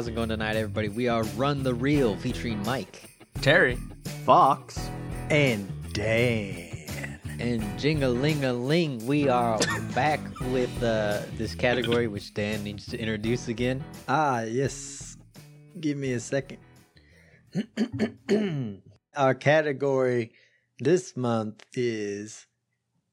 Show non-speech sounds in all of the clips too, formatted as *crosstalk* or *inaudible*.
how's it going tonight, everybody? We are Run the Reel featuring Mike Terry. Fox. And Dan. and jingle-ling-a-ling, We are back with uh, this category, which Dan needs to introduce again. Ah, yes. Give me a second. *clears throat* Our category this month is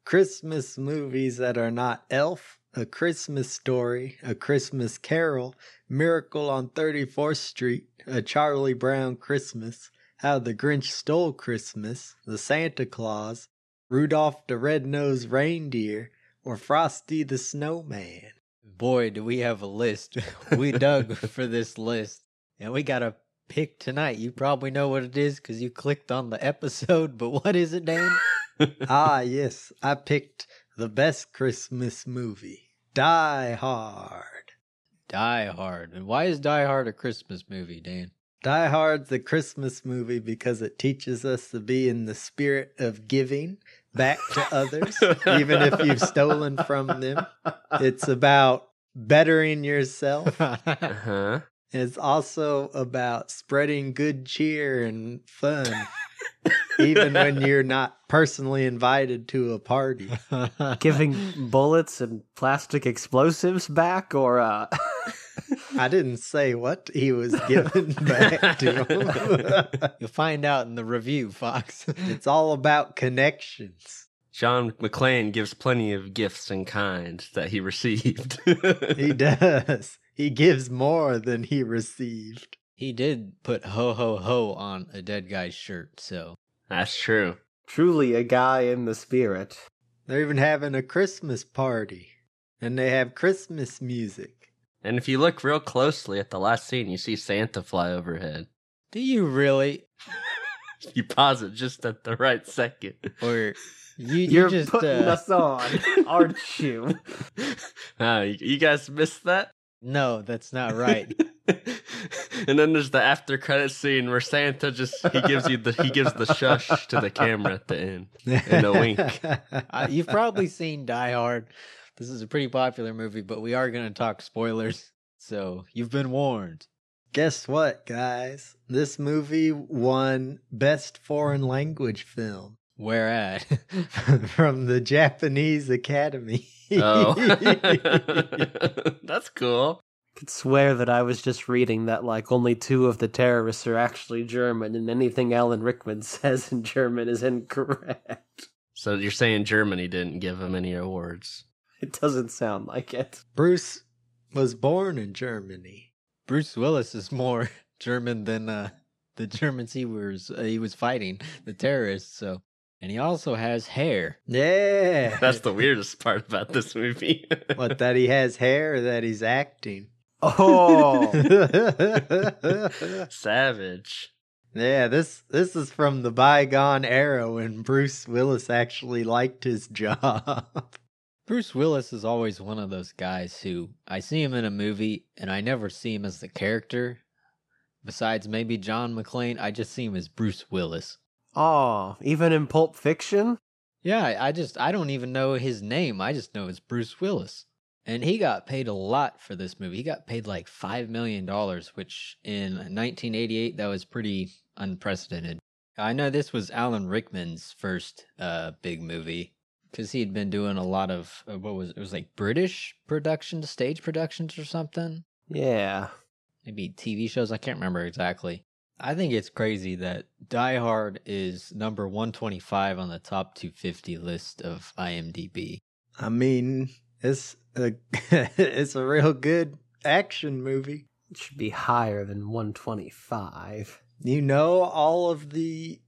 Christmas movies that are not Elf, A Christmas Story, A Christmas Carol, Miracle on 34th Street, A Charlie Brown Christmas, How the Grinch Stole Christmas, The Santa Claus, Rudolph the Red-Nosed Reindeer, or Frosty the Snowman. Boy, do we have a list. *laughs* we dug *laughs* for this list, and we got a pick tonight. You probably know what it is because you clicked on the episode, but what is it, Dan? *laughs* ah, yes, I picked the best Christmas movie, Die Hard. Die Hard. And why is Die Hard a Christmas movie, Dan? Die Hard's a Christmas movie because it teaches us to be in the spirit of giving back to others, even if you've stolen from them. It's about bettering yourself. *laughs* Uh-huh. It's also about spreading good cheer and fun, even when you're not personally invited to a party. *laughs* Giving bullets and plastic explosives back, or uh, *laughs* I didn't say what he was giving *laughs* back to him. You'll find out in the review, Fox. it's all about connections. John McClane gives plenty of gifts in kind that he received. He does. He gives more than he received. He did put ho ho ho on a dead guy's shirt, so That's true. truly a guy in the spirit. They're even having a Christmas party. And they have Christmas music. And if you look real closely at the last scene, you see Santa fly overhead. do you really? *laughs* You pause it just at the right second. Or you, you You're just putting uh, us on, *laughs* aren't you? Ah, *laughs* you, you guys missed that? No, that's not right. *laughs* and then there's the after credit scene where Santa just he gives you the he gives the shush to the camera at the end and a wink. *laughs* uh, you've probably seen Die Hard. This is a pretty popular movie, but we are going to talk spoilers. So you've been warned. Guess what, guys? This movie won Best Foreign Language Film Where at? *laughs* from the Japanese Academy. Oh, that's cool. Could swear that I was just reading that like only two of the terrorists are actually German, and anything Alan Rickman *laughs* says in German is incorrect. So you're saying Germany didn't give him any awards? It doesn't sound like it. Bruce was born in Germany. Bruce Willis is more *laughs* German than uh, the Germans he was uh, he was fighting, the terrorists. So, and he also has hair. Yeah. That's the weirdest part about this movie. what, that he has hair or that he's acting? Oh, *laughs* Savage. Yeah, this this is from the bygone era when Bruce Willis actually liked his job. Bruce Willis is always one of those guys who I see him in a movie and I never see him as the character. Besides maybe John McClane, I just see him as Bruce Willis. oh, even in Pulp Fiction. Yeah, I I just I don't even know his name. I just know it's Bruce Willis. And he got paid a lot for this movie. He got paid like 5 million dollars, which in 1988 that was pretty unprecedented. I know this was Alan Rickman's first uh big movie cuz he had been doing a lot of uh, what was it was like British productions, stage productions or something. Yeah, Maybe TV shows, I can't remember exactly. I think it's crazy that Die Hard is number 125 on the top 250 list of IMDb. I mean, it's a *laughs* it's a real good action movie. it should be higher than 125. You know all of the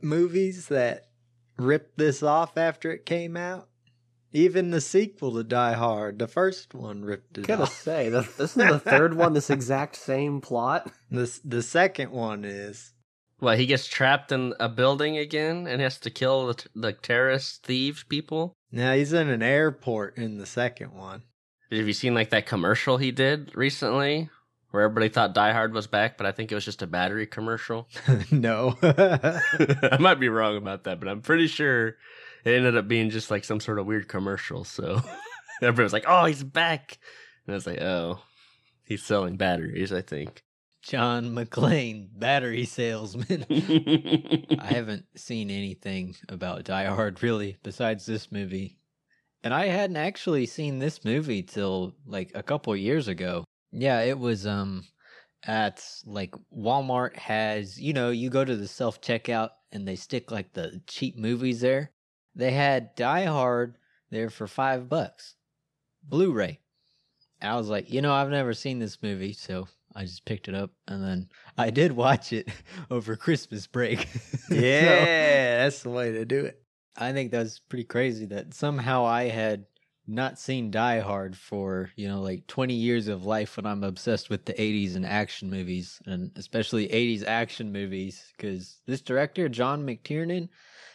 movies that ripped this off after it came out? Even the sequel to Die Hard, the first one ripped it Gotta off. say, the, isn't the third one this exact same plot? *laughs* The the second one is Well, he gets trapped in a building again and has to kill the, the terrorist thieves people? Now he's in an airport in the second one. Have you seen like that commercial he did recently where everybody thought Die Hard was back, but I think it was just a battery commercial? *laughs* no. *laughs* I might be wrong about that, but I'm pretty sure it ended up being just like some sort of weird commercial. So *laughs* everybody was like, "Oh, he's back," and I was like, "Oh, He's selling batteries, I think. John McClane, battery salesman. *laughs* I haven't seen anything about Die Hard really besides this movie. And I hadn't actually seen this movie till like a couple years ago. Yeah, it was um at like Walmart has, you know, you go to the self checkout and they stick like the cheap movies there. They had Die Hard there for 5 bucks. Blu-ray. I was like, you know, I've never seen this movie, so I just picked it up and then I did watch it *laughs* over Christmas break. *laughs* So, Yeah, that's the way to do it. I think that's pretty crazy that somehow I had not seen Die Hard for, you know, like 20 years of life when I'm obsessed with the 80s and action movies, and especially 80s action movies, because this director, John McTiernan,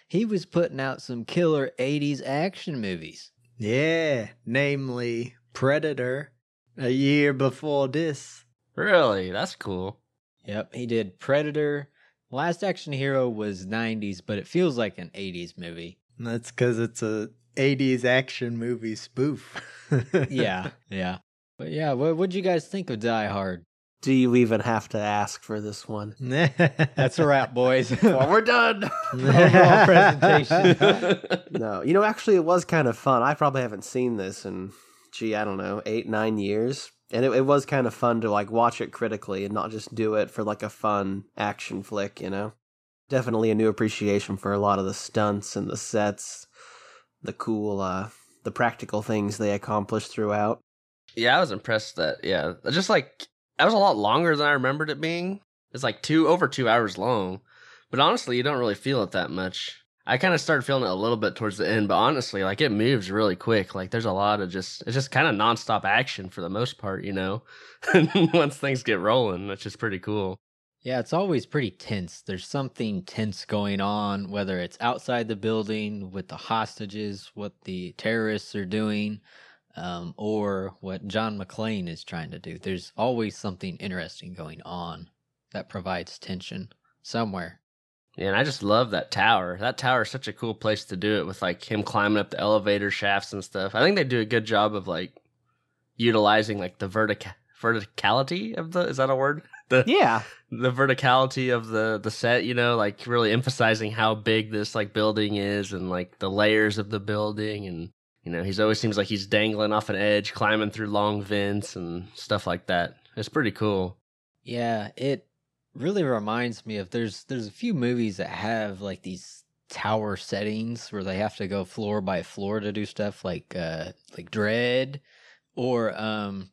he was putting out some killer 80s action movies. Yeah, namely Predator. A year before this. Really? That's cool. Yep, he did Predator. Last Action Hero was 90s, but it feels like an 80s movie. That's because it's a 80s action movie spoof. *laughs* Yeah, yeah. But yeah, what would you guys think of Die Hard? Do you even have to ask for this one? *laughs* That's a wrap, boys. *laughs* well, we're done. Overall presentation. no, you know, actually, it was kind of fun. I probably haven't seen this in, gee, I don't know, eight, nine years. And it, it was kind of fun to like watch it critically and not just do it for like a fun action flick, you know? Definitely a new appreciation for a lot of the stunts and the sets, the cool, uh, the practical things they accomplished throughout. Yeah, I was impressed that yeah, just like that was a lot longer than I remembered it being. It's like two over two hours long, but honestly, you don't really feel it that much. I kind of started feeling it a little bit towards the end, but honestly, like it moves really quick. Like there's a lot of just it's just kind of nonstop action for the most part, you know. *laughs* Once things get rolling, it's just pretty cool. yeah, it's always pretty tense. There's something tense going on, whether it's outside the building with the hostages, what the terrorists are doing, um, or what John McClane is trying to do. There's always something interesting going on that provides tension somewhere. Yeah, and I just love that tower. That tower is such a cool place to do it with like him climbing up the elevator shafts and stuff. I think they do a good job of like utilizing like the vertic verticality of the is that a word? *laughs* The Yeah. the verticality of the the set, you know, like really emphasizing how big this like building is and like the layers of the building and you know, he's always seems like he's dangling off an edge, climbing through long vents and stuff like that. It's pretty cool. Yeah, it really reminds me of there's there's a few movies that have like these tower settings where they have to go floor by floor to do stuff like uh like Dredd or um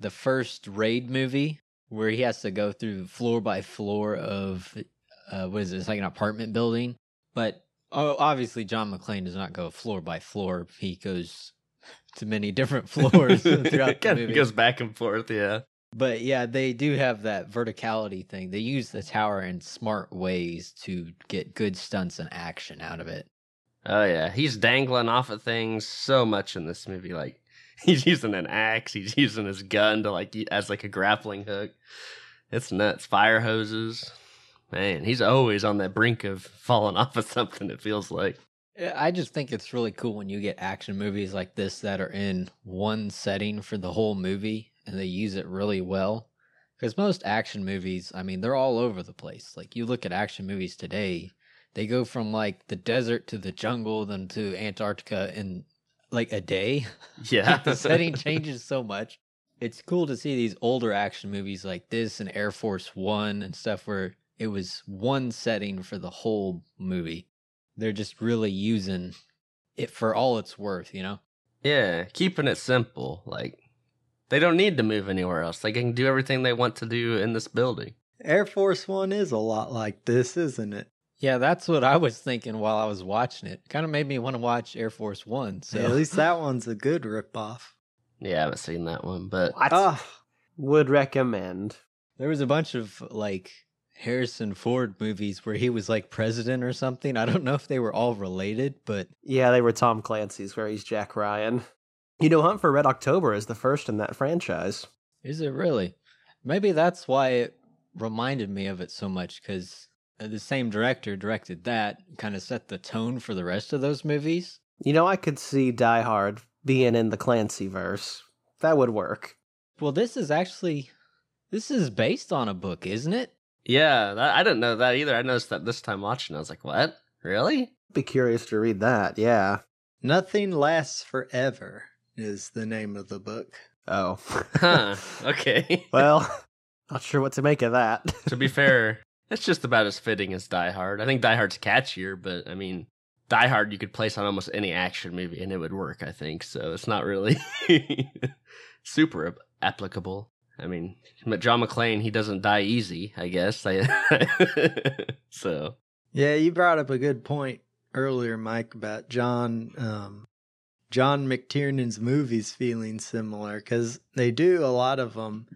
the first Raid movie where he has to go through floor by floor of uh what is it? It's like an apartment building. But oh, obviously John McClane does not go floor by floor. He goes *laughs* to many different floors *laughs* throughout the Kind of goes back and forth, yeah. But yeah, they do have that verticality thing. They use the tower in smart ways to get good stunts and action out of it. Oh yeah, he's dangling off of things so much in this movie. Like *laughs* he's using an axe, he's using his gun to like as like a grappling hook. It's nuts. Fire hoses. Man, he's always on that brink of *laughs* falling off of something. It feels like. I just think it's really cool when you get action movies like this that are in one setting for the whole movie and they use it really well. Because most action movies, I mean, they're all over the place. Like you look at action movies today, they go from like the desert to the jungle, then to Antarctica in like a day. *laughs* Yeah, the setting changes so much. It's cool to see these older action movies like this and Air Force One and stuff where it was one setting for the whole movie. They're just really using it for all it's worth, you know? Yeah, keeping it simple. Like they don't need to move anywhere else. They can do everything they want to do in this building. Air Force One is a lot like this, isn't it? Yeah, that's what I was thinking while I was watching it. Kind of made me want to watch Air Force One. So At least that one's a good ripoff. Yeah, I haven't seen that one, but What? Ah, Would recommend. there was a bunch of like Harrison Ford movies where he was like president or something. I don't know if they were all related, but Yeah, they were Tom Clancy's, where he's Jack Ryan. You know, Hunt for Red October is the first in that franchise. Is it really? Maybe that's why it reminded me of it so much because uh, the same director directed that, kind of set the tone for the rest of those movies. You know, I could see Die Hard being in the Clancy verse. That would work. Well, this is actually this is based on a book, isn't it? Yeah, that, I didn't know that either. I noticed that this time watching. I was like, "What? Really?" Be curious to read that. Yeah. Nothing lasts forever is the name of the book. Oh. Huh. *laughs* Okay. well, not sure what to make of that. *laughs* to be fair, it's just about as fitting as Die Hard. I think Die Hard's catchier, but I mean, Die Hard you could place on almost any action movie and it would work. I think so. It's not really *laughs* super applicable. I mean, but John McClane he doesn't die easy. I guess. So Yeah, you brought up a good point earlier, Mike, about John um, John McTiernan's movies feeling similar because they do a lot of them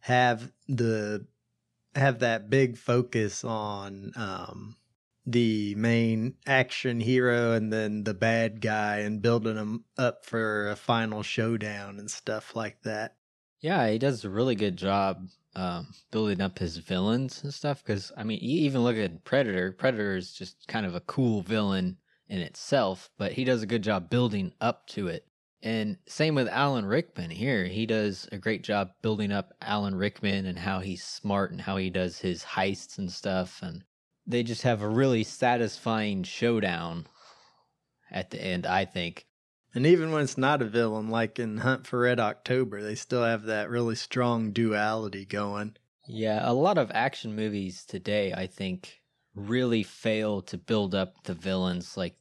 have the have that big focus on um, the main action hero and then the bad guy and building them up for a final showdown and stuff like that. Yeah, he does a really good job um, building up his villains and stuff. Because I mean, you even look at Predator. Predator is just kind of a cool villain in itself, but he does a good job building up to it. And same with Alan Rickman here. He does a great job building up Alan Rickman and how he's smart and how he does his heists and stuff. And they just have a really satisfying showdown at the end, I think. And even when it's not a villain, like in Hunt for Red October, they still have that really strong duality going. Yeah, a lot of action movies today, I think, really fail to build up the villains like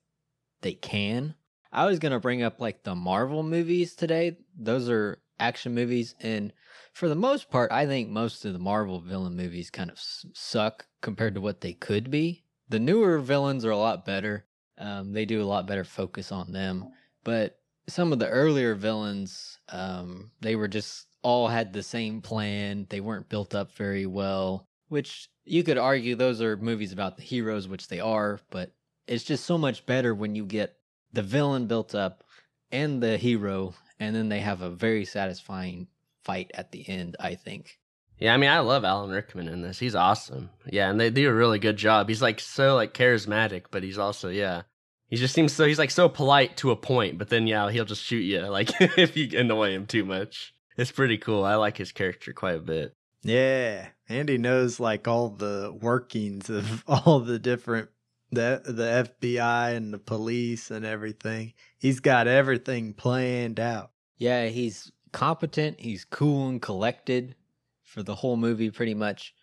they can. I was going to bring up like the Marvel movies today. Those are action movies. And for the most part, I think most of the Marvel villain movies kind of suck compared to what they could be. The newer villains are a lot better. Um, they do a lot better focus on them. But some of the earlier villains, um, they were just all had the same plan. They weren't built up very well, which you could argue those are movies about the heroes, which they are, but it's just so much better when you get the villain built up and the hero, and then they have a very satisfying fight at the end, I think. Yeah, I mean, I love Alan Rickman in this. He's awesome. Yeah, and they do a really good job. He's like so like charismatic, but he's also yeah. He just seems so he's like so polite to a point, but then yeah, he'll just shoot you *laughs* like if you annoy him too much. It's pretty cool. I like his character quite a bit. Yeah, and he knows like all the workings of *laughs* all the different the the FBI and the police and everything. He's got everything planned out. Yeah, he's competent, he's cool and collected for the whole movie pretty much.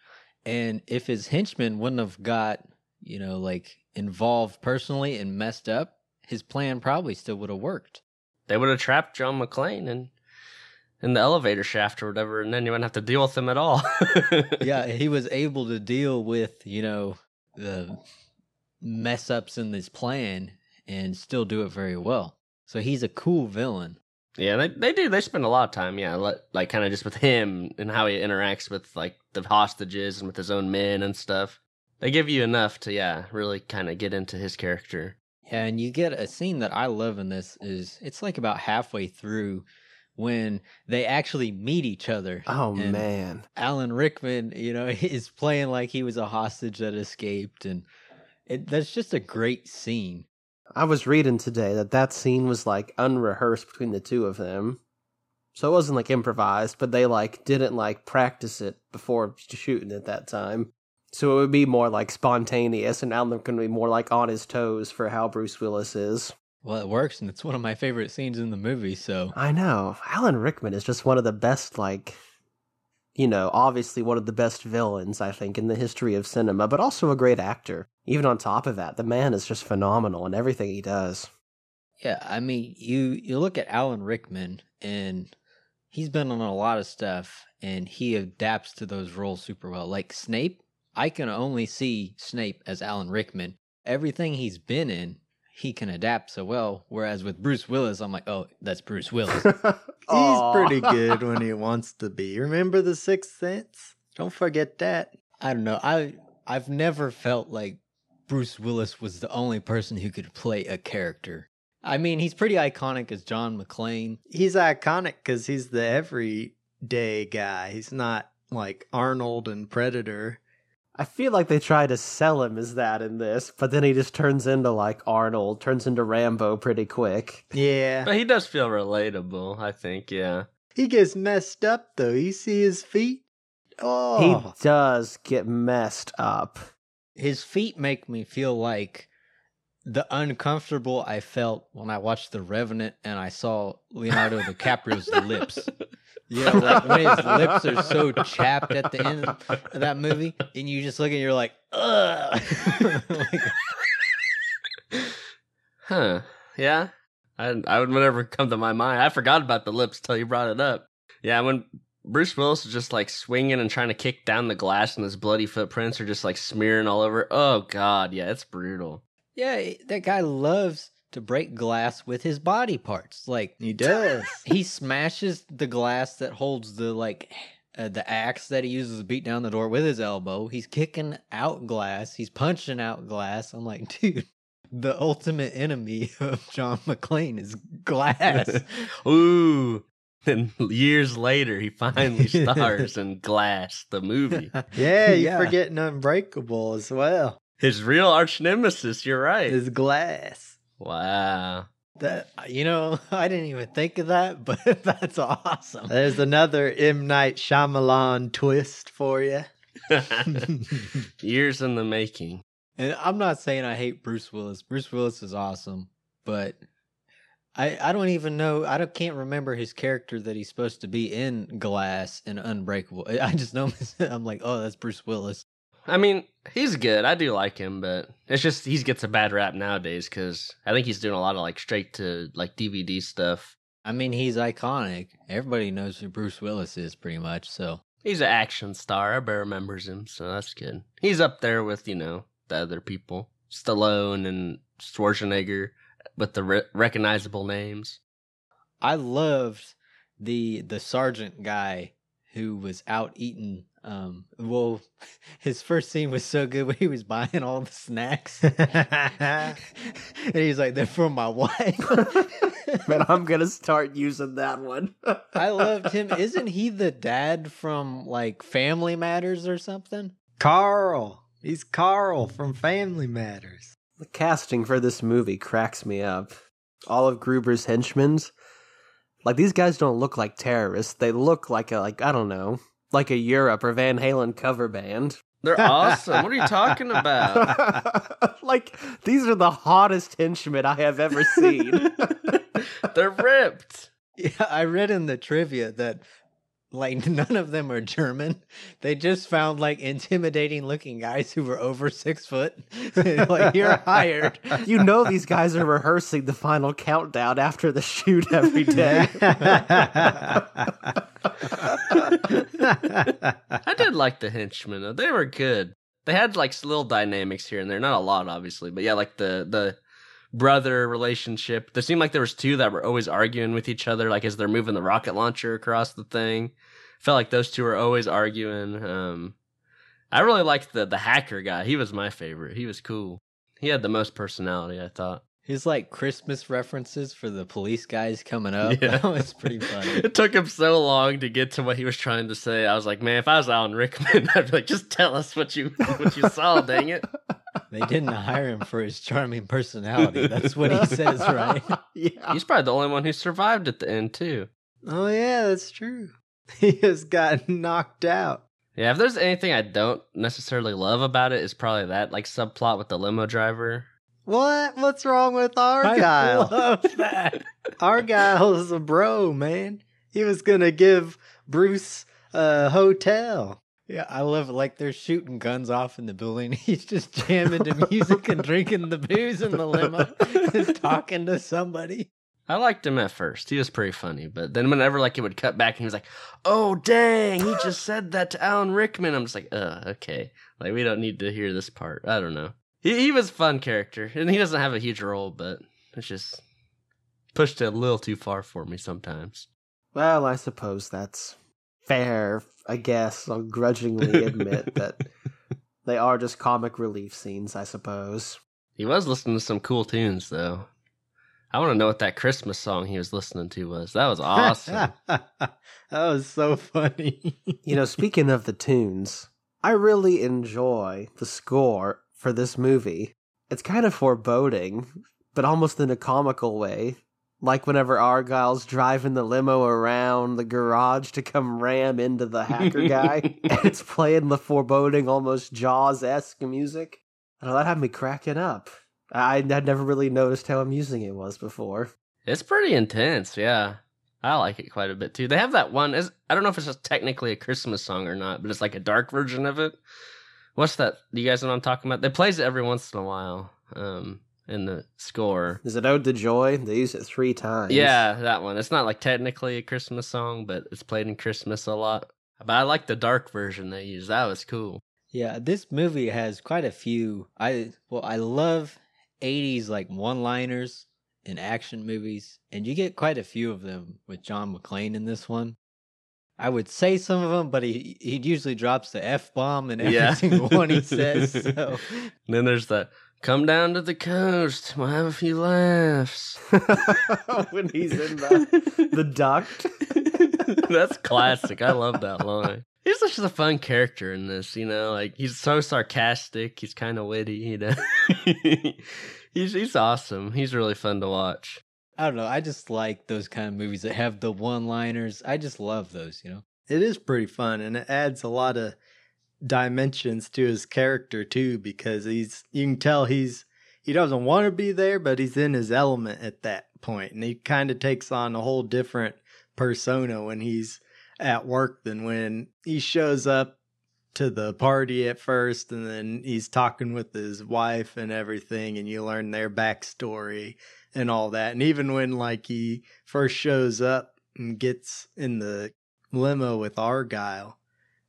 And if his henchmen wouldn't have got, you know, like involved personally and messed up, his plan probably still would have worked. They would have trapped John McClane and in the elevator shaft or whatever, and then you wouldn't have to deal with him at all. *laughs* yeah, he was able to deal with, you know, the mess ups in this plan and still do it very well. So he's a cool villain. Yeah, they they do. They spend a lot of time, yeah, like, like kind of just with him and how he interacts with like the hostages and with his own men and stuff. They give you enough to, yeah, really kind of get into his character. Yeah, and you get a scene that I love in this is it's like about halfway through when they actually meet each other. Oh And man. Alan Rickman, you know, *laughs* is playing like he was a hostage that escaped, and it, that's just a great scene. I was reading today that that scene was like unrehearsed between the two of them. So it wasn't like improvised, but they like didn't like practice it before shooting at that time. So it would be more like spontaneous and Alan can be more like on his toes for how Bruce Willis is. Well, it works, and it's one of my favorite scenes in the movie. So I know. Alan Rickman is just one of the best like you know, obviously one of the best villains I think in the history of cinema, but also a great actor. Even on top of that, the man is just phenomenal in everything he does. Yeah, I mean, you you look at Alan Rickman, and he's been on a lot of stuff, and he adapts to those roles super well. Like Snape, I can only see Snape as Alan Rickman. Everything he's been in, he can adapt so well. Whereas with Bruce Willis, I'm like, oh, that's Bruce *laughs* Willis. He's pretty *laughs* good when he wants to be. Remember the Sixth Sense? Don't forget that. I don't know. I I've never felt like Bruce Willis was the only person who could play a character. I mean, he's pretty iconic as John McClane. He's iconic because he's the everyday guy. He's not like Arnold and Predator. I feel like they try to sell him as that in this, but then he just turns into like Arnold, turns into Rambo pretty quick. Yeah. But he does feel relatable, I think, yeah. He gets messed up though. You see his feet? Oh, He does get messed up. His feet make me feel like the uncomfortable I felt when I watched The Revenant and I saw Leonardo *laughs* DiCaprio's lips. You know, like when his *laughs* lips are so chapped at the end of that movie, and you just look and you're like, ugh. Like, *laughs* Huh. Yeah. I I would never come to my mind. I forgot about the lips till you brought it up. Yeah, when Bruce Willis is just like swinging and trying to kick down the glass and his bloody footprints are just like smearing all over. Oh god, yeah, it's brutal. yeah, that guy loves to break glass with his body parts. Like he does. *laughs* he smashes the glass that holds the like uh, the axe that he uses to beat down the door with his elbow. He's kicking out glass. He's punching out glass. I'm like, dude, *laughs* the ultimate enemy *laughs* of John McClane is glass. Ooh. Then years later, he finally stars in Glass, the movie. Yeah, you're Yeah. forgetting Unbreakable as well. His real arch nemesis. You're right. Is glass. Wow. that you know, *laughs* I didn't even think of that, *laughs* but *laughs* that's awesome. There's another M Night Shyamalan twist for you. Years in the making. And I'm not saying I hate Bruce Willis. Bruce Willis is awesome, but I I don't even know. I don't, can't remember his character that he's supposed to be in Glass and Unbreakable. I I just know I'm like, oh, that's Bruce Willis. I mean, he's good. I do like him, but it's just he gets a bad rap nowadays because I think he's doing a lot of like straight to like DVD stuff. I mean, he's iconic. Everybody knows who Bruce Willis is, pretty much. So He's an action star. Everybody remembers him, so that's good. He's up there with you know the other people, Stallone and Schwarzenegger, with the re- recognizable names. I loved the the sergeant guy who was out eating. Um, well, *laughs* his first scene was so good when he was buying all the snacks. *laughs* *laughs* and he's like, "They're for my wife." Man, I'm gonna start using that one. I loved him. Isn't he the dad from like Family Matters or something? Carl. He's Carl from Family Matters. The casting for this movie cracks me up. All of Gruber's henchmen, like these guys don't look like terrorists. They look like a like I don't know, like a Europe or Van Halen cover band. They're awesome. what are you talking about? *laughs* like these are the hottest henchmen I have ever seen. *laughs* They're ripped. Yeah, I read in the trivia that like *laughs* none of them are German. They just found like intimidating looking guys who were over six foot. *laughs* like you're hired. you know these guys are rehearsing the final countdown after the shoot every day. I did like the henchmen. though. They were good. They had like little dynamics here and there. Not a lot, obviously, but yeah, like the the brother relationship. There seemed like there was two that were always arguing with each other, like as they're moving the rocket launcher across the thing. Felt like those two were always arguing. Um, I really liked the the hacker guy. He was my favorite. He was cool. He had the most personality, I thought. His like Christmas references for the police guys coming up. Yeah. That was pretty funny. *laughs* It took him so long to get to what he was trying to say. I was like, man, if I was Alan Rickman, *laughs* I'd be like, just tell us what you what you saw, dang it. They didn't hire him for his charming personality. That's what he *laughs* says, right? *laughs* yeah. He's probably the only one who survived at the end too. oh yeah, that's true. *laughs* He just got knocked out. Yeah, if there's anything I don't necessarily love about it, is probably that like subplot with the limo driver. What? What's wrong with Argyle? I Argyle? love that. Argyle's a bro, man. He was gonna give Bruce a hotel. Yeah, I love it. Like they're shooting guns off in the building. *laughs* He's just jamming to music and drinking the booze in the limo, just *laughs* talking to somebody. I liked him at first. He was pretty funny, but then whenever like it would cut back and he was like, "Oh dang, he just said that to Alan Rickman." I'm just like, "Uh, okay. Like we don't need to hear this part." I don't know. He he was a fun character, and he doesn't have a huge role, but it's just pushed it a little too far for me sometimes. Well, I suppose that's fair. I guess I'll grudgingly *laughs* admit that they are just comic relief scenes. I suppose. He was listening to some cool tunes though. I want to know what that Christmas song he was listening to was. That was awesome. *laughs* that was so funny. You know, speaking of the tunes, I really enjoy the score for this movie. It's kind of foreboding, but almost in a comical way. Like whenever Argyle's driving the limo around the garage to come ram into the hacker guy, *laughs* and it's playing the foreboding, almost Jaws esque music. That had me cracking up. I had never really noticed how amusing it was before. It's pretty intense, yeah. I like it quite a bit too. They have that one. Is I don't know if it's just technically a Christmas song or not, but it's like a dark version of it. What's that? Do you guys know what I'm talking about? They plays it every once in a while. Um, in the score. Is it Ode to Joy? They use it three times. Yeah, that one. It's not like technically a Christmas song, but it's played in Christmas a lot. But I like the dark version they use. That was cool. Yeah, this movie has quite a few. I well, I love '80s like one-liners in action movies, and you get quite a few of them with John McClane in this one. I would say some of them, but he he usually drops the f bomb in every Yeah. single one he says. *laughs* So And then there's the come down to the coast. We'll have a few laughs. *laughs* when he's in the, the duct. *laughs* That's classic. I love that line. He's such a fun character in this, you know. Like he's so sarcastic. He's kind of witty, you know. *laughs* he's he's awesome. He's really fun to watch. I don't know. I just like those kind of movies that have the one-liners. I just love those. You know. It is pretty fun and it adds a lot of dimensions to his character too because he's you can tell he's he doesn't want to be there but he's in his element at that point and he kind of takes on a whole different persona when he's at work than when he shows up to the party at first and then he's talking with his wife and everything and you learn their backstory and all that and even when like he first shows up and gets in the limo with Argyle.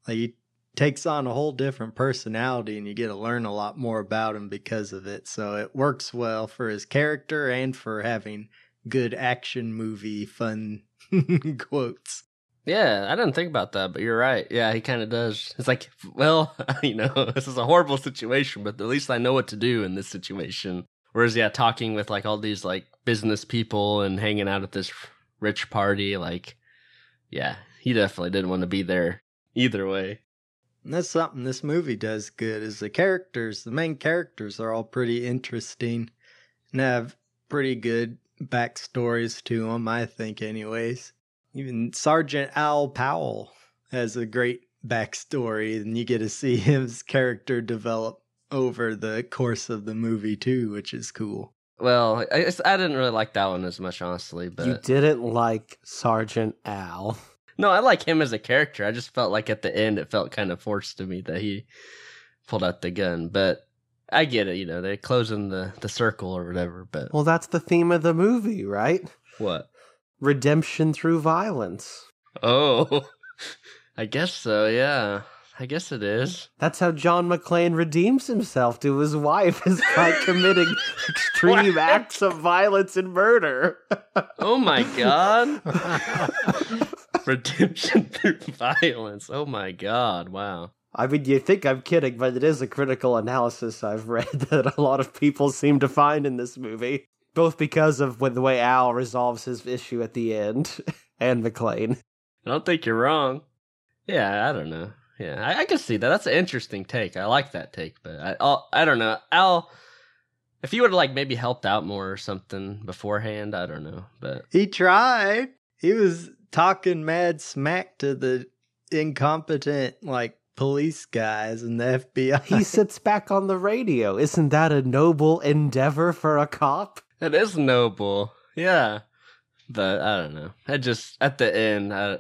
Like he takes on a whole different personality and you get to learn a lot more about him because of it. So it works well for his character and for having good action movie fun *laughs* quotes. Yeah, I didn't think about that, but you're right. Yeah, he kind of does. It's like, well, *laughs* you know, this is a horrible situation, but at least I know what to do in this situation. Whereas, yeah, talking with like all these like business people and hanging out at this rich party, like, yeah, he definitely didn't want to be there either way. And that's something this movie does good is the characters, the main characters are all pretty interesting and have pretty good backstories to them, I think anyways. Even Sergeant Al Powell has a great backstory and you get to see *laughs* his character develop over the course of the movie too, which is cool. Well, I, I didn't really like that one as much, honestly. But You didn't like Sergeant Al. No, I like him as a character. I just felt like at the end it felt kind of forced to me that he pulled out the gun. But I get it, you know, they're closing the, the circle or whatever. But Well, that's the theme of the movie, right? what? Redemption through violence. Oh, *laughs* I guess so. Yeah, I guess it is. That's how John McClane redeems himself to his wife is by *laughs* committing extreme acts of violence and murder. Oh my god! *laughs* Redemption *laughs* through violence. Oh my god! Wow. I mean, you think I'm kidding, but it is a critical analysis I've *laughs* read that a lot of people seem to find in this movie. Both because of when the way Al resolves his issue at the end, *laughs* and McClane. I don't think you're wrong. Yeah, I don't know. Yeah, I, I can see that. That's an interesting take. I like that take, but I, I'll, I don't know. Al, if you would have like maybe helped out more or something beforehand, I don't know. But He tried. He was talking mad smack to the incompetent like police guys and the FBI. He sits back on the radio. Isn't that a noble endeavor for a cop? it is noble. Yeah, but I don't know. I just at the end, I,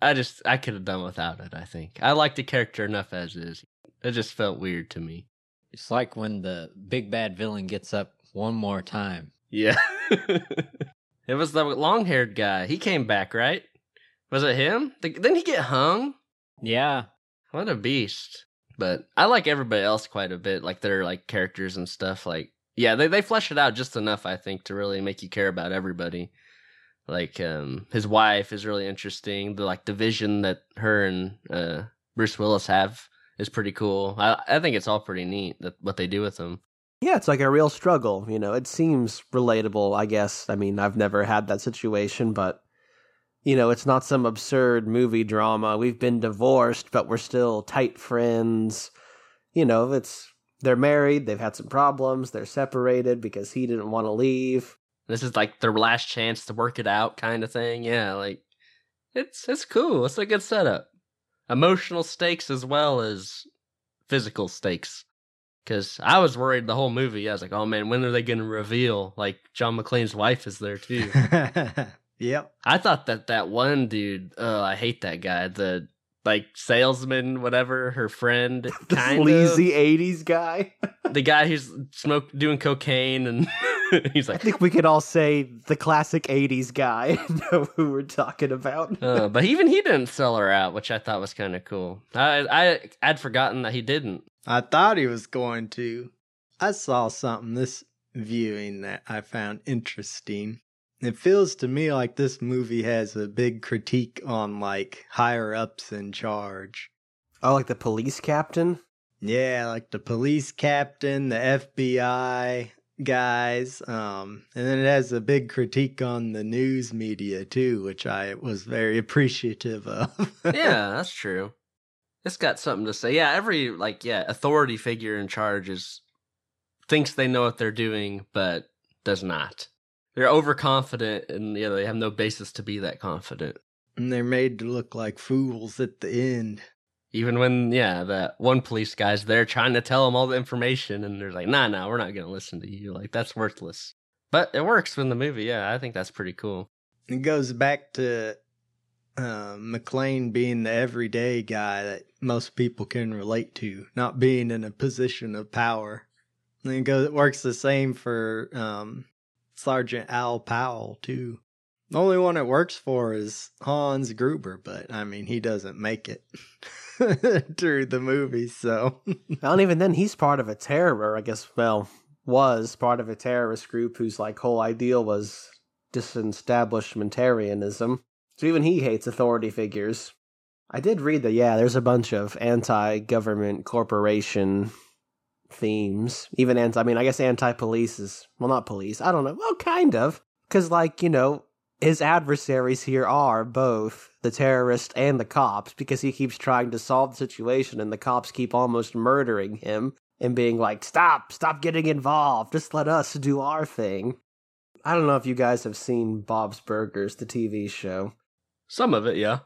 I just I could have done without it. I think I like the character enough as is. It just felt weird to me. It's like when the big bad villain gets up one more time. Yeah. *laughs* it was the long haired guy. He came back, right? Was it him? Didn't he get hung? Yeah. What a beast. But I like everybody else quite a bit, like their like characters and stuff. Like yeah, they they flesh it out just enough, I think, to really make you care about everybody. Like um his wife is really interesting. The like division that her and uh Bruce Willis have is pretty cool. I I think it's all pretty neat that what they do with them. Yeah, it's like a real struggle. You know, it seems relatable, I guess. I mean, I've never had that situation, but, you know, it's not some absurd movie drama. We've been divorced, but we're still tight friends. You know, it's, they're married, they've had some problems, they're separated because he didn't want to leave. This is like their last chance to work it out, kind of thing. Yeah, like it's it's cool. It's a good setup. Emotional stakes as well as physical stakes. Because I was worried the whole movie. I was like, oh man, when are they going to reveal like John McClane's wife is there too? *laughs* yep. I thought that that one dude. Oh, I hate that guy. The like salesman, whatever, her friend, *laughs* The kind sleazy '80s guy. *laughs* the guy who's smoke doing cocaine, and he's like I think we could all say the classic '80s guy. know who we're talking about? uh, but even he didn't sell her out, which I thought was kind of cool. I I I'd forgotten that he didn't. I thought he was going to. I saw something this viewing that I found interesting. It feels to me like this movie has a big critique on like higher ups in charge. Oh, like the police captain. Yeah, like the police captain, the FBI guys, um, and then it has a big critique on the news media too, which I was very *laughs* appreciative of. yeah, that's true. It's got something to say. Yeah, every like yeah authority figure in charge is thinks they know what they're doing, but does not. They're overconfident, and yeah, they have no basis to be that confident. and they're made to look like fools at the end. Even when yeah, that one police guy's there trying to tell them all the information, and they're like, "Nah, nah, we're not gonna listen to you. Like that's worthless." But it works in the movie. Yeah, I think that's pretty cool. It goes back to uh, McClane being the everyday guy that most people can relate to, not being in a position of power. And it goes, it works the same for um, Sergeant Al Powell too. The only one it works for is Hans Gruber, but I mean he doesn't make it *laughs* through the movie, so *laughs* not even then, he's part of a terror. I guess. Well, was part of a terrorist group whose like whole ideal was disestablishmentarianism. So even he hates authority figures. I did read that. Yeah, there's a bunch of anti-government corporation themes. Even anti. I mean, I guess anti-police is well, not police. I don't know. Well, kind of, because like you know, his adversaries here are both the terrorist and the cops because he keeps trying to solve the situation and the cops keep almost murdering him and being like, stop, stop getting involved. Just let us do our thing. I don't know if you guys have seen Bob's Burgers, the TV show. Some of it, yeah.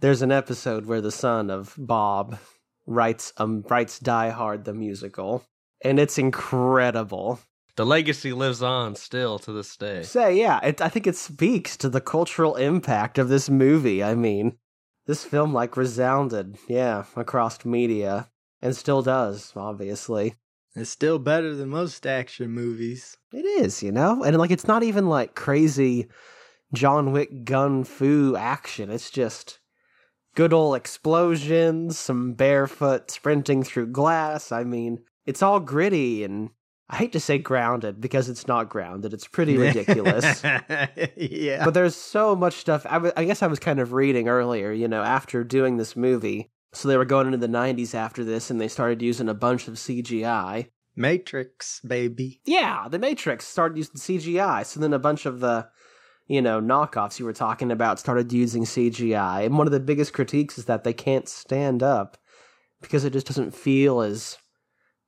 There's an episode where the son of Bob writes um writes Die Hard the musical, and it's incredible. The legacy lives on still to this day. Say, yeah, it, I think it speaks to the cultural impact of this movie. I mean, this film like resounded, yeah, across media, and still does, obviously. it's still better than most action movies. It is, you know, and like it's not even like crazy John Wick gun fu action. It's just good old explosions, some barefoot sprinting through glass. I mean, it's all gritty and I hate to say grounded because it's not grounded. It's pretty *laughs* ridiculous. yeah. but there's so much stuff. I wa- I guess I was kind of reading earlier, you know, after doing this movie. So they were going into the 90s after this and they started using a bunch of CGI. Matrix, baby. Yeah, The Matrix started using CGI. So then a bunch of the, you know, knockoffs you were talking about started using CGI. And one of the biggest critiques is that they can't stand up because it just doesn't feel as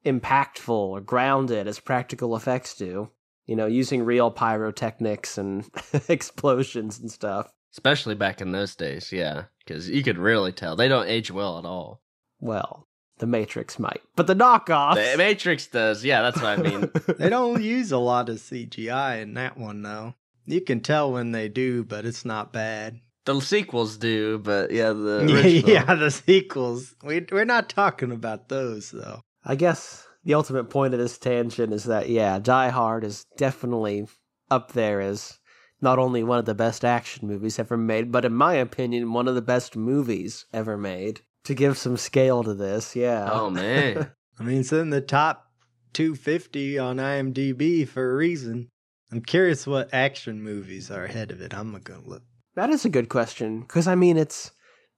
impactful or grounded as practical effects do. You know, using real pyrotechnics and *laughs* explosions and stuff. Especially back in those days, yeah. Because you could really tell. They don't age well at all. Well, The Matrix might, but the knockoffs. The Matrix does, yeah, that's what I mean. *laughs* They don't use a lot of CGI in that one, though. You can tell when they do, but it's not bad. the sequels do, but yeah, the *laughs* Yeah, original. yeah, the sequels. We, we're not talking about those, though. I guess the ultimate point of this tangent is that yeah, Die Hard is definitely up there as not only one of the best action movies ever made, but in my opinion, one of the best movies ever made. To give some scale to this, yeah. Oh man. *laughs* I mean, it's in the top 250 on IMDb for a reason. I'm curious what action movies are ahead of it. I'm gonna look. that is a good question because I mean it's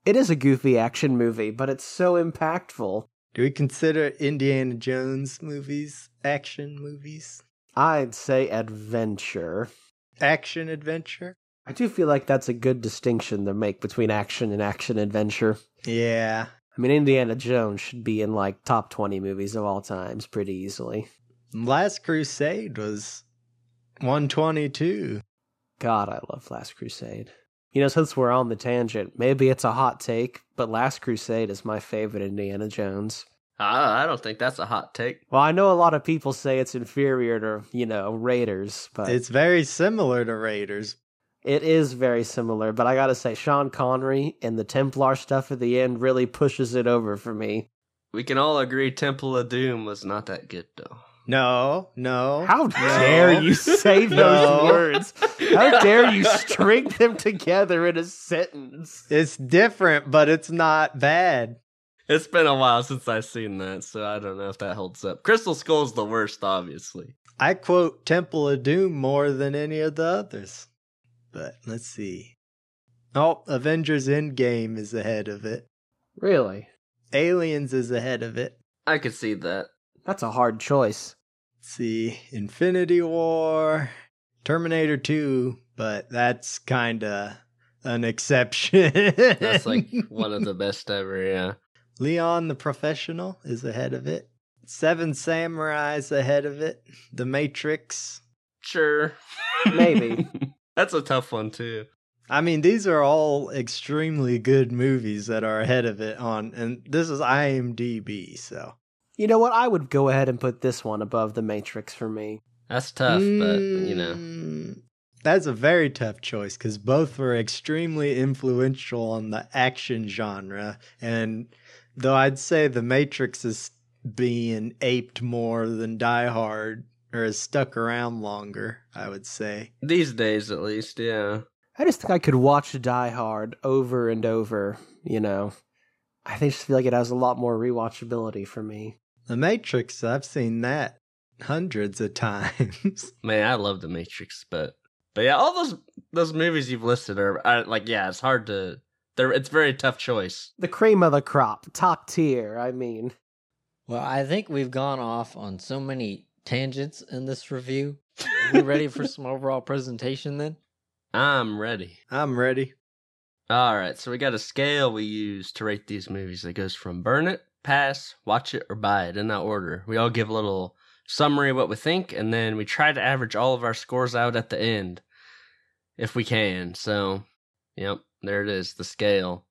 it is a goofy action movie, but it's so impactful. Do we consider Indiana Jones movies action movies? I'd say adventure. Action adventure? I do feel like that's a good distinction to make between action and action adventure. Yeah. I mean, Indiana Jones should be in like top 20 movies of all times pretty easily. Last Crusade was 122. God, I love Last Crusade. You know, since we're on the tangent, maybe it's a hot take, but Last Crusade is my favorite Indiana Jones. I, I don't think that's a hot take. Well, I know a lot of people say it's inferior to, you know, Raiders, but It's very similar to Raiders. it is very similar. But I gotta say, Sean Connery and the Templar stuff at the end really pushes it over for me. We can all agree Temple of Doom was not that good, though. No, no. How no. dare you say *laughs* those No. words? How *laughs* dare you string them together in a sentence? It's different, but it's not bad. It's been a while since I've seen that, so I don't know if that holds up. Crystal Skull's the worst, obviously. I quote Temple of Doom more than any of the others. But let's see. Oh, Avengers Endgame is ahead of it. Really? Aliens is ahead of it. I could see that. That's a hard choice. Let's see. Infinity War, Terminator 2, but that's kind of an exception. That's like *laughs* one of the best ever, yeah. Leon the Professional is ahead of it. Seven Samurai's ahead of it. The Matrix. Sure. Maybe. *laughs* That's a tough one, too. I mean, these are all extremely good movies that are ahead of it on, and this is IMDb, so. You know what? I would go ahead and put this one above The Matrix for me. That's tough, but, you know. Mm, That's a very tough choice because both were extremely influential on the action genre. And though I'd say The Matrix is being aped more than Die Hard, or has stuck around longer, I would say. These days, at least, yeah. I just think I could watch Die Hard over and over, you know. I think just feel like it has a lot more rewatchability for me. The Matrix, I've seen that hundreds of times. *laughs* Man, I love The Matrix, but but yeah, all those those movies you've listed are, are like yeah, it's hard to. They're it's a very tough choice. The cream of the crop, top tier, I mean. Well, I think we've gone off on so many tangents in this review. Are *laughs* we ready for some overall presentation then? I'm ready. I'm ready. All right, so we got a scale we use to rate these movies that goes from burn it, pass, watch it, or buy it in that order. We all give a little summary of what we think, and then we try to average all of our scores out at the end if we can. So, yep, there it is, the scale.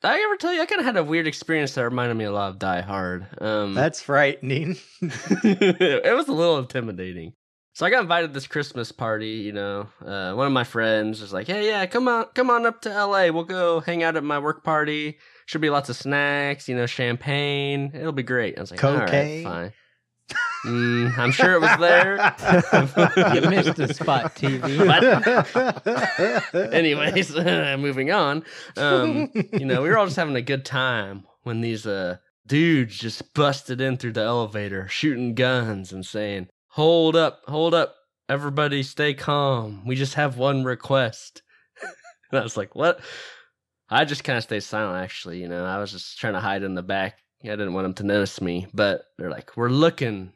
Did I ever tell you I kind of had a weird experience that reminded me a lot of Die Hard? Um, That's frightening. *laughs* *laughs* it was a little intimidating. So I got invited to this Christmas party, you know. Uh, one of my friends was like, "Hey, yeah, come on, come on up to LA. We'll go hang out at my work party. Should be lots of snacks, you know, champagne. It'll be great." I was like, Cocaine? "All right, fine." Mm, I'm sure it was there. *laughs* You missed the spot, TV. *laughs* Anyways, *laughs* moving on. Um, you know, we were all just having a good time when these uh dudes just busted in through the elevator, shooting guns and saying, "Hold up, hold up, everybody, stay calm. We just have one request." and I was like, "What?" I just kind of stayed silent. Actually, you know, I was just trying to hide in the back. I didn't want them to notice me. But they're like, "We're looking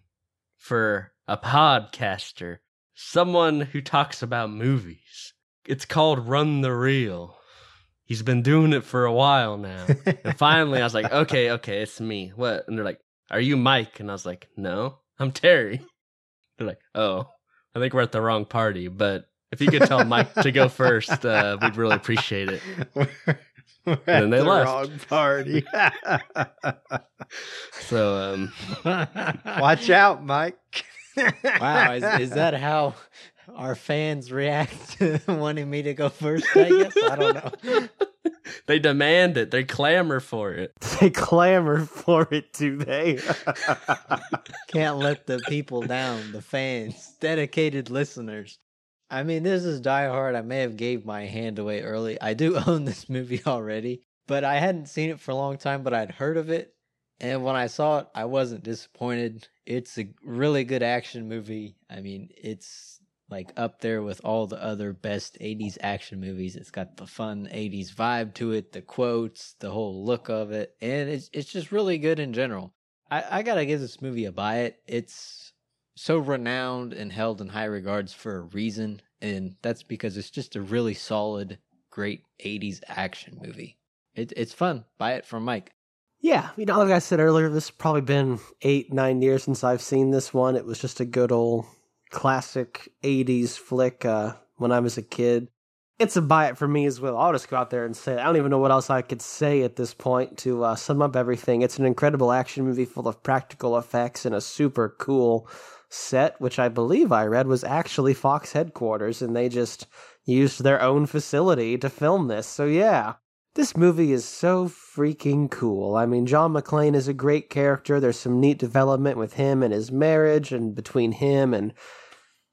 for a podcaster, someone who talks about movies." It's called Run the Reel. He's been doing it for a while now. *laughs* and finally, I was like, okay, okay, it's me. What? And they're like, are you Mike? And I was like, no, I'm Terry. They're like, oh, I think we're at the wrong party. But if you could tell Mike to go first, uh, we'd really appreciate it. *laughs* We're, we're then they the left. wrong party. *laughs* So, um, *laughs* Watch out, Mike. Wow, is, is that how our fans react to wanting me to go first? I guess I don't know. they demand it. They clamor for it. They clamor for it, do they? Can't let the people down, the fans, dedicated listeners. I mean, this is Die Hard. I may have gave my hand away early. I do *laughs* own this movie already, but I hadn't seen it for a long time, but I'd heard of it. And when I saw it, I wasn't disappointed. It's a really good action movie. I mean, it's like up there with all the other best 80s action movies. It's got the fun 80s vibe to it, the quotes, the whole look of it, and it's it's just really good in general. I, I gotta give this movie a buy it. It's so renowned and held in high regards for a reason, and that's because it's just a really solid, great 80s action movie. It, it's fun. Buy it from Mike. yeah, you know, like I said earlier, this has probably been eight, nine years since I've seen this one. It was just a good old classic 80s flick uh, when I was a kid. It's a buy it for me as well. I'll just go out there and say it. I don't even know what else I could say at this point to uh, sum up everything. It's an incredible action movie full of practical effects and a super cool set, which I believe I read was actually Fox headquarters, and they just used their own facility to film this. So, yeah, this movie is so freaking cool. I mean, John McClane is a great character. There's some neat development with him and his marriage, and between him and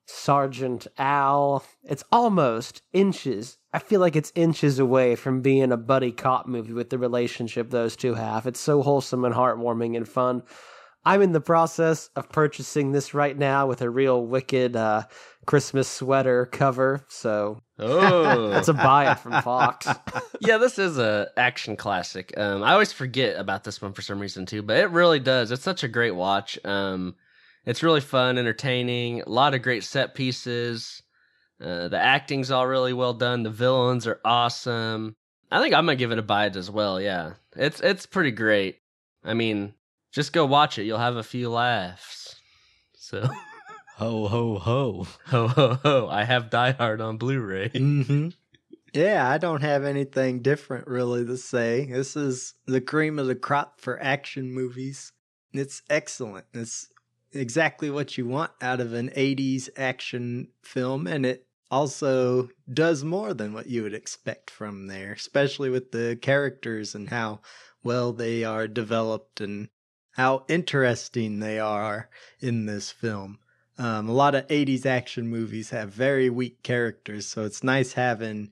Sergeant Al. It's almost inches. I feel like it's inches away from being a buddy cop movie with the relationship those two have. It's so wholesome and heartwarming and fun. I'm in the process of purchasing this right now with a real wicked uh, Christmas sweater cover. So Oh, *laughs* that's a buy it from Fox. *laughs* yeah, this is a action classic. Um, I always forget about this one for some reason too, but it really does. It's such a great watch. Um, it's really fun, entertaining. A lot of great set pieces. Uh, the acting's all really well done. The villains are awesome. I think I'm gonna give it a buy it as well. Yeah, it's it's pretty great. I mean, just go watch it. You'll have a few laughs. So *laughs* Ho ho ho. *laughs* ho ho ho! I have Die Hard on Blu-ray. hmm Yeah, I don't have anything different really to say. This is the cream of the crop for action movies. It's excellent. It's exactly what you want out of an 80s action film, and it also does more than what you would expect from there, especially with the characters and how well they are developed and how interesting they are in this film. Um, a lot of 80s action movies have very weak characters, so it's nice having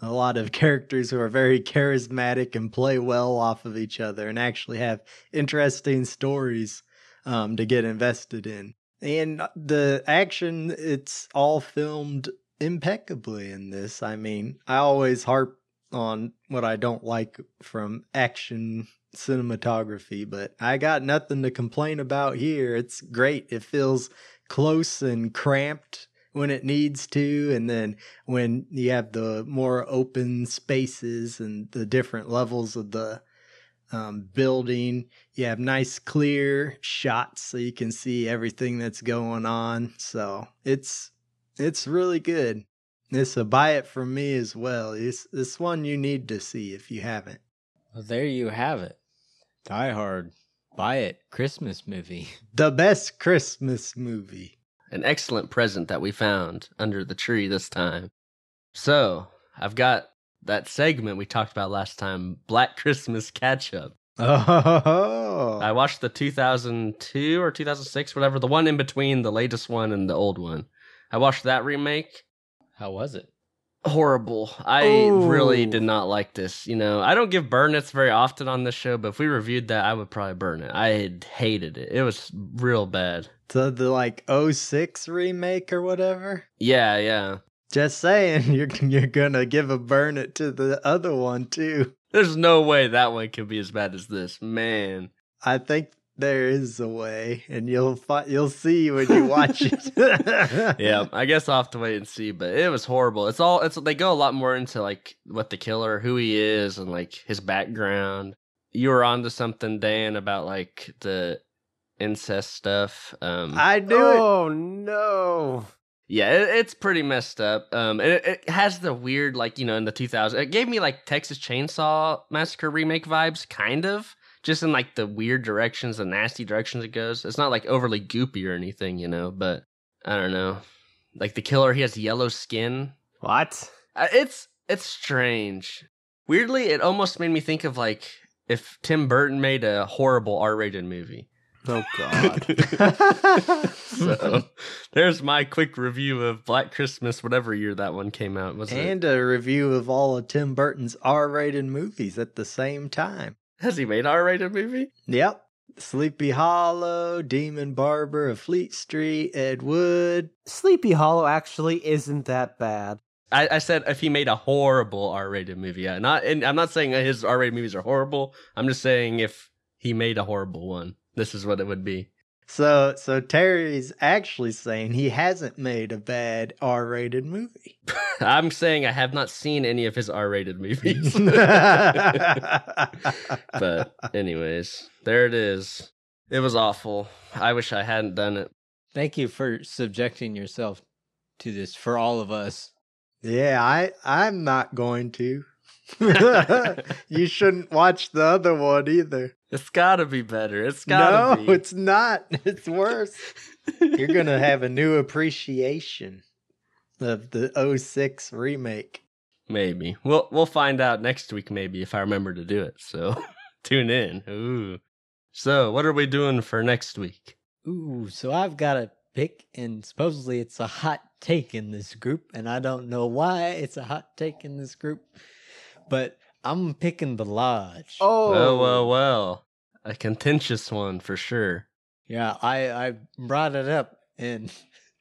a lot of *laughs* characters who are very charismatic and play well off of each other and actually have interesting stories um, to get invested in. And the action, it's all filmed impeccably in this. I mean, I always harp on what I don't like from action cinematography, but I got nothing to complain about here. It's great. It feels close and cramped when it needs to and then when you have the more open spaces and the different levels of the um, building. You have nice clear shots so you can see everything that's going on. So it's it's really good. It's a buy it from me as well. It's this one you need to see if you haven't Well, there you have it. Die Hard. Buy it. Christmas movie. *laughs* the best christmas movie an excellent present that we found under the tree this time. So, I've got that segment we talked about last time, Black Christmas Catch Up. oh I watched the 2002 or 2006, whatever, the one in between the latest one and the old one. I watched that remake. How was it? Horrible. I Ooh. really did not like this. You know, I don't give burnets very often on this show, but if we reviewed that, I would probably burn it. I had hated it. It was real bad. the, the like 06 remake or whatever Yeah, yeah. Just saying, *laughs* you're you're gonna give a burn it to the other one too. There's no way that one can be as bad as this, man. I think there is a way, and you'll fi- you'll see when you watch it. *laughs* yeah, I guess I'll have to wait and see. But it was horrible. It's all it's they go a lot more into like what the killer, who he is, and like his background. You were onto something, Dan, about like the incest stuff. Um, I knew it. oh no! yeah, it, it's pretty messed up. Um, and it, it has the weird like you know in the 2000s. It gave me like Texas Chainsaw Massacre remake vibes, kind of. Just in like the weird directions, the nasty directions it goes. It's not like overly goopy or anything, you know. But I don't know. Like the killer, he has yellow skin. What? It's it's strange. Weirdly, it almost made me think of like if Tim Burton made a horrible R-rated movie. Oh *laughs* God! So there's my quick review of Black Christmas, whatever year that one came out. Was it? and a review of all of Tim Burton's R-rated movies at the same time. Has he made an R-rated movie? Yep. Sleepy Hollow, Demon Barber of Fleet Street, Ed Wood. Sleepy Hollow actually isn't that bad. I, I said if he made a horrible R-rated movie. Yeah, not. And I'm not saying his R-rated movies are horrible. I'm just saying if he made a horrible one, this is what it would be. So so Terry's actually saying he hasn't made a bad R-rated movie. *laughs* I'm saying I have not seen any of his R-rated movies. *laughs* but anyways, there it is. It was awful. I wish I hadn't done it. Thank you for subjecting yourself to this for all of us. Yeah, I I'm not going to. *laughs* you shouldn't watch the other one either. It's gotta be better. It's gotta no, be. *laughs* it's not. It's worse. *laughs* You're gonna have a new appreciation of the 06 remake. Maybe we'll we'll find out next week. Maybe if I remember to do it. So tune in. Ooh. So what are we doing for next week? Ooh, so I've got a pick, and supposedly it's a hot take in this group, and I don't know why it's a hot take in this group, but I'm picking the Lodge. Oh, Well, well, well. A contentious one for sure. Yeah, I I brought it up, and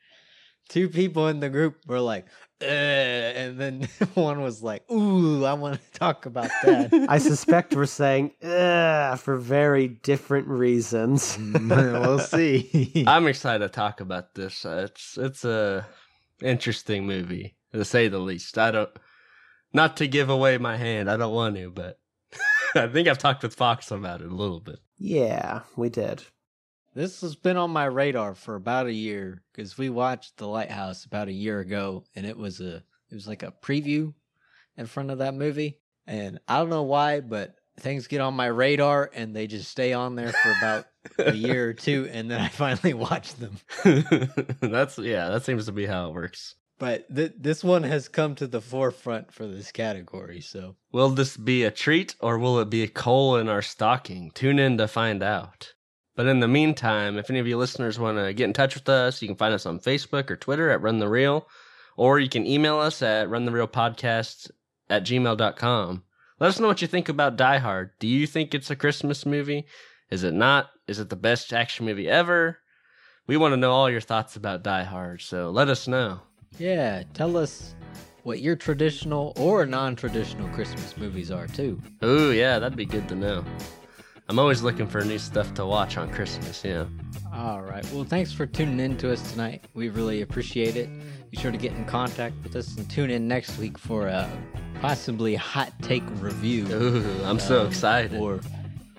*laughs* two people in the group were like, "Uh," and then *laughs* one was like, "Ooh, I want to *laughs* talk about that." I suspect we're saying Ugh, for very different reasons. we'll see. I'm excited to talk about this. Uh, it's it's a interesting movie to say the least. I don't not to give away my hand. I don't want to, but *laughs* I think I've talked with Fox about it a little bit. yeah, we did. This has been on my radar for about a year because we watched The Lighthouse about a year ago, and it was a it was like a preview in front of that movie, and I don't know why, but things get on my radar and they just stay on there for about a *laughs* year or two, and then I finally *laughs* watch them. That's yeah. That seems to be how it works. But th- this one has come to the forefront for this category, so Will this be a treat or will it be a coal in our stocking? Tune in to find out. But in the meantime, if any of you listeners want to get in touch with us, you can find us on Facebook or Twitter at Run the Reel, or you can email us at runtherealpodcast at gmail.com. Let us know what you think about Die Hard. Do you think it's a Christmas movie? Is it not? Is it the best action movie ever? We want to know all your thoughts about Die Hard, so let us know. Yeah, tell us what your traditional or non-traditional Christmas movies are too. Ooh, yeah, that'd be good to know. I'm always looking for new stuff to watch on Christmas, yeah. All right. Well, thanks for tuning in to us tonight. We really appreciate it. Be sure to get in contact with us and tune in next week for a possibly hot take review Ooh, I'm so Um, excited. or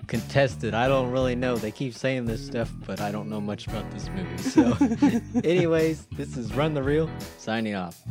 contested. I don't really know. They keep saying this stuff, but I don't know much about this movie. So, *laughs* anyways, this is Run the Reel signing off.